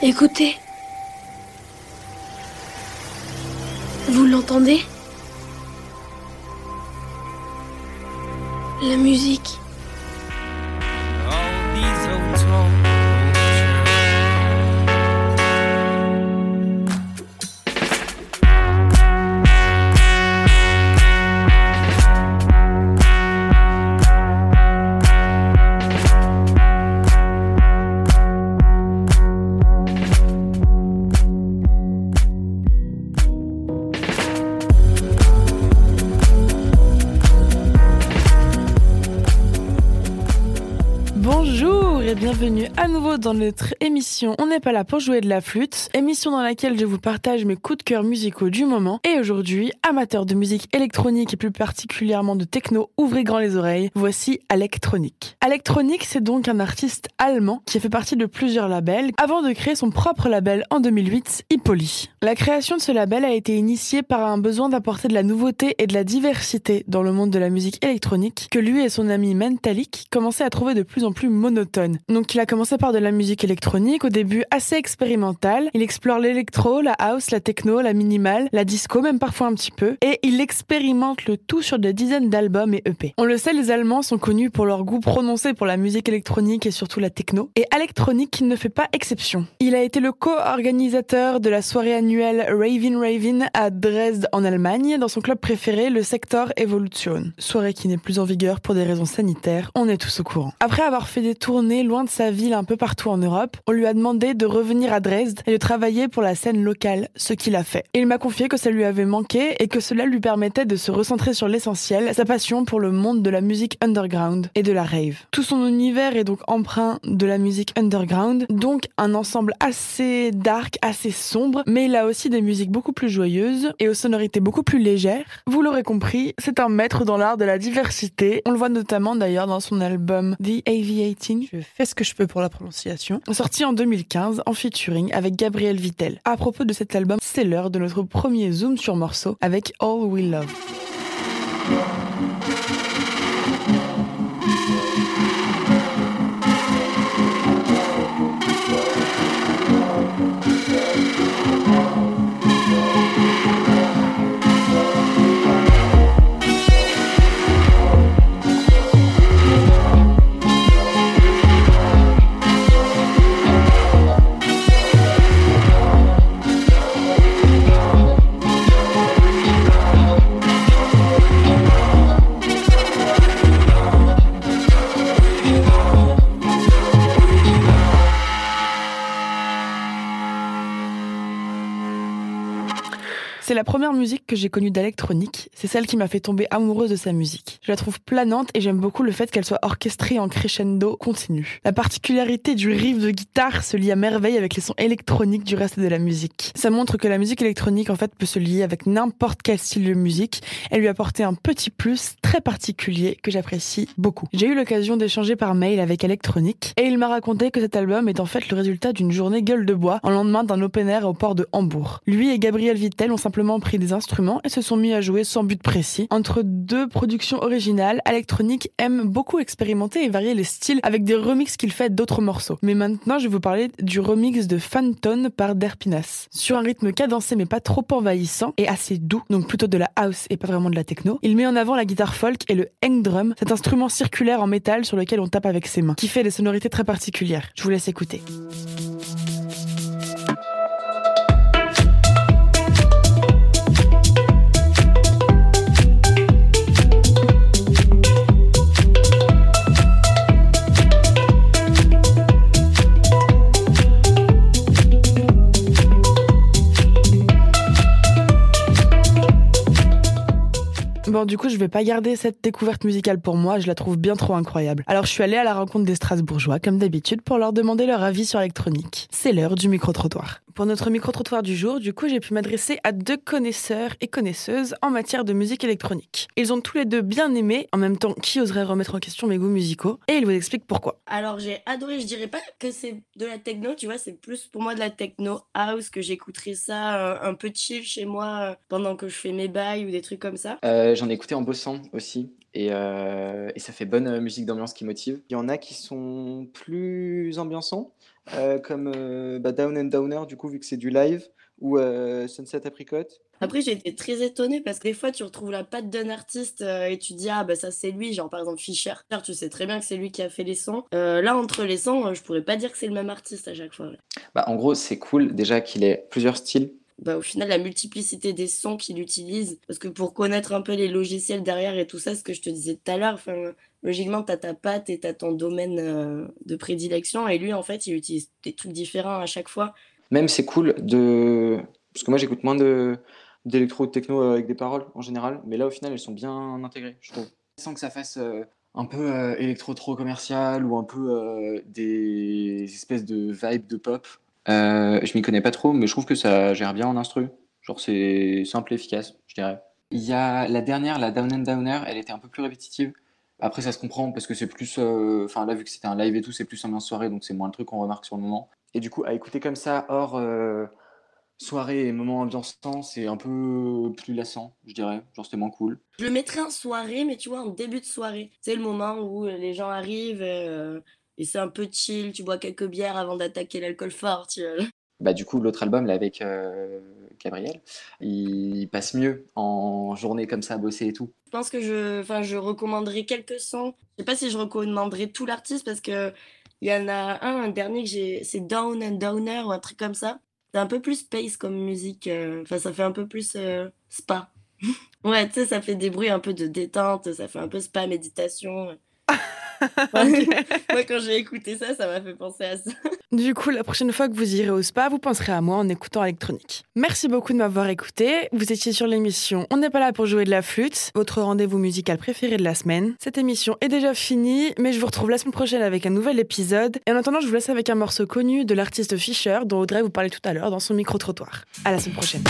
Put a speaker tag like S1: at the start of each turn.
S1: Écoutez. Vous l'entendez? La musique.
S2: Bonjour et bienvenue à nouveau dans notre émission On n'est pas là pour jouer de la flûte, émission dans laquelle je vous partage mes coups de cœur musicaux du moment. Et aujourd'hui, amateurs de musique électronique et plus particulièrement de techno, ouvrez grand les oreilles, voici Electronic. Electronic, c'est donc un artiste allemand qui fait partie de plusieurs labels avant de créer son propre label en 2008, Hippoly. La création de ce label a été initiée par un besoin d'apporter de la nouveauté et de la diversité dans le monde de la musique électronique que lui et son ami Mentalik commençaient à trouver de plus en plus monotone. Donc il a commencé par de la musique électronique, au début assez expérimentale. Il explore l'électro, la house, la techno, la minimale, la disco, même parfois un petit peu. Et il expérimente le tout sur des dizaines d'albums et EP. On le sait, les Allemands sont connus pour leur goût prononcé pour la musique électronique et surtout la techno. Et Electronic ne fait pas exception. Il a été le co-organisateur de la soirée annuelle Raven Raven à Dresde en Allemagne, dans son club préféré, le Sector Evolution. Soirée qui n'est plus en vigueur pour des raisons sanitaires, on est tous au courant. Après avoir fait des tournées loin de sa ville un peu partout en Europe, on lui a demandé de revenir à Dresde et de travailler pour la scène locale, ce qu'il a fait. Et il m'a confié que ça lui avait manqué et que cela lui permettait de se recentrer sur l'essentiel, sa passion pour le monde de la musique underground et de la rave. Tout son univers est donc empreint de la musique underground, donc un ensemble assez dark, assez sombre, mais il a aussi des musiques beaucoup plus joyeuses et aux sonorités beaucoup plus légères. Vous l'aurez compris, c'est un maître dans l'art de la diversité. On le voit notamment d'ailleurs dans son album The Je fais ce que je peux pour la prononciation. Sorti en 2015 en featuring avec Gabriel Vittel. À propos de cet album, c'est l'heure de notre premier zoom sur morceau avec All We Love. C'est la première musique que j'ai connue d'électronique. C'est celle qui m'a fait tomber amoureuse de sa musique. Je la trouve planante et j'aime beaucoup le fait qu'elle soit orchestrée en crescendo continu. La particularité du riff de guitare se lie à merveille avec les sons électroniques du reste de la musique. Ça montre que la musique électronique en fait peut se lier avec n'importe quel style de musique et lui apporter un petit plus très particulier que j'apprécie beaucoup. J'ai eu l'occasion d'échanger par mail avec Electronic et il m'a raconté que cet album est en fait le résultat d'une journée gueule de bois en lendemain d'un open air au port de Hambourg. Lui et Gabriel Vittel ont simplement pris des instruments et se sont mis à jouer sans but précis. Entre deux productions originales, Electronic aime beaucoup expérimenter et varier les styles avec des remixes qu'il fait d'autres morceaux. Mais maintenant, je vais vous parler du remix de Phantom par Derpinas. Sur un rythme cadencé mais pas trop envahissant et assez doux, donc plutôt de la house et pas vraiment de la techno, il met en avant la guitare folk et le hang drum, cet instrument circulaire en métal sur lequel on tape avec ses mains, qui fait des sonorités très particulières. Je vous laisse écouter. Bon, du coup, je vais pas garder cette découverte musicale pour moi, je la trouve bien trop incroyable. Alors, je suis allée à la rencontre des Strasbourgeois, comme d'habitude, pour leur demander leur avis sur l'électronique. C'est l'heure du micro-trottoir. Pour notre micro-trottoir du jour, du coup, j'ai pu m'adresser à deux connaisseurs et connaisseuses en matière de musique électronique. Ils ont tous les deux bien aimé, en même temps, qui oserait remettre en question mes goûts musicaux, et ils vous expliquent pourquoi.
S3: Alors j'ai adoré, je dirais pas que c'est de la techno, tu vois, c'est plus pour moi de la techno house, que j'écouterais ça euh, un peu chill chez moi euh, pendant que je fais mes bails ou des trucs comme ça.
S4: Euh, J'en ai écouté en bossant aussi. Et, euh, et ça fait bonne musique d'ambiance qui motive. Il y en a qui sont plus ambiançants. Euh, comme euh, bah, Down and Downer, du coup, vu que c'est du live, ou euh, Sunset Apricot.
S3: Après, j'ai été très étonnée parce que des fois, tu retrouves la patte d'un artiste euh, et tu dis, ah, bah ça, c'est lui. Genre, par exemple, Fischer. Tu sais très bien que c'est lui qui a fait les sons. Euh, là, entre les sons, euh, je pourrais pas dire que c'est le même artiste à chaque fois. ouais.
S4: Bah, en gros, c'est cool déjà qu'il ait plusieurs styles.
S3: Bah, au final, la multiplicité des sons qu'il utilise. Parce que pour connaître un peu les logiciels derrière et tout ça, ce que je te disais tout à l'heure, enfin, logiquement, tu as ta patte et tu as ton domaine euh, de prédilection. Et lui, en fait, il utilise des trucs différents à chaque fois.
S4: Même c'est cool de. Parce que moi, j'écoute moins de d'électro de techno euh, avec des paroles en général, mais là, au final, elles sont bien intégrées, je trouve. Sans que ça fasse euh, un peu euh, électro trop commercial ou un peu euh, des espèces de vibes de pop. Euh, je m'y connais pas trop, mais je trouve que ça gère bien en instru. Genre, c'est simple et efficace, je dirais. Il y a la dernière, la Down and Downer, elle était un peu plus répétitive. Après, ça se comprend parce que c'est plus. euh, Enfin, là, vu que c'était un live et tout, c'est plus ambiance soirée, donc c'est moins le truc qu'on remarque sur le moment. Et du coup, à écouter comme ça, hors euh, soirée et moment ambiançant, c'est un peu plus lassant, je dirais. Genre, c'était moins cool.
S3: Je le mettrais en soirée, mais tu vois, en début de soirée. C'est le moment où les gens arrivent euh, et c'est un peu chill, tu bois quelques bières avant d'attaquer l'alcool fort. Tu vois.
S4: Bah, du coup, l'autre album, là, avec euh, Gabriel, il passe mieux en journée comme ça, à bosser et tout.
S3: Je pense que je, enfin, je recommanderais quelques sons. Je sais pas si je recommanderais tout l'artiste parce que il y en a un, un dernier que j'ai, c'est Down and Downer ou un truc comme ça. C'est un peu plus space comme musique. euh, Enfin, ça fait un peu plus euh, spa. ouais, tu sais, ça fait des bruits un peu de détente. Ça fait un peu spa méditation. moi, quand j'ai écouté ça, ça m'a fait penser à ça.
S2: Du coup, la prochaine fois que vous irez au spa, vous penserez à moi en écoutant électronique. Merci beaucoup de m'avoir écouté. Vous étiez sur l'émission On n'est pas là pour jouer de la flûte, votre rendez-vous musical préféré de la semaine. Cette émission est déjà finie, mais je vous retrouve la semaine prochaine avec un nouvel épisode. Et en attendant, je vous laisse avec un morceau connu de l'artiste Fisher, dont Audrey vous parlait tout à l'heure dans son micro-trottoir. À la semaine prochaine.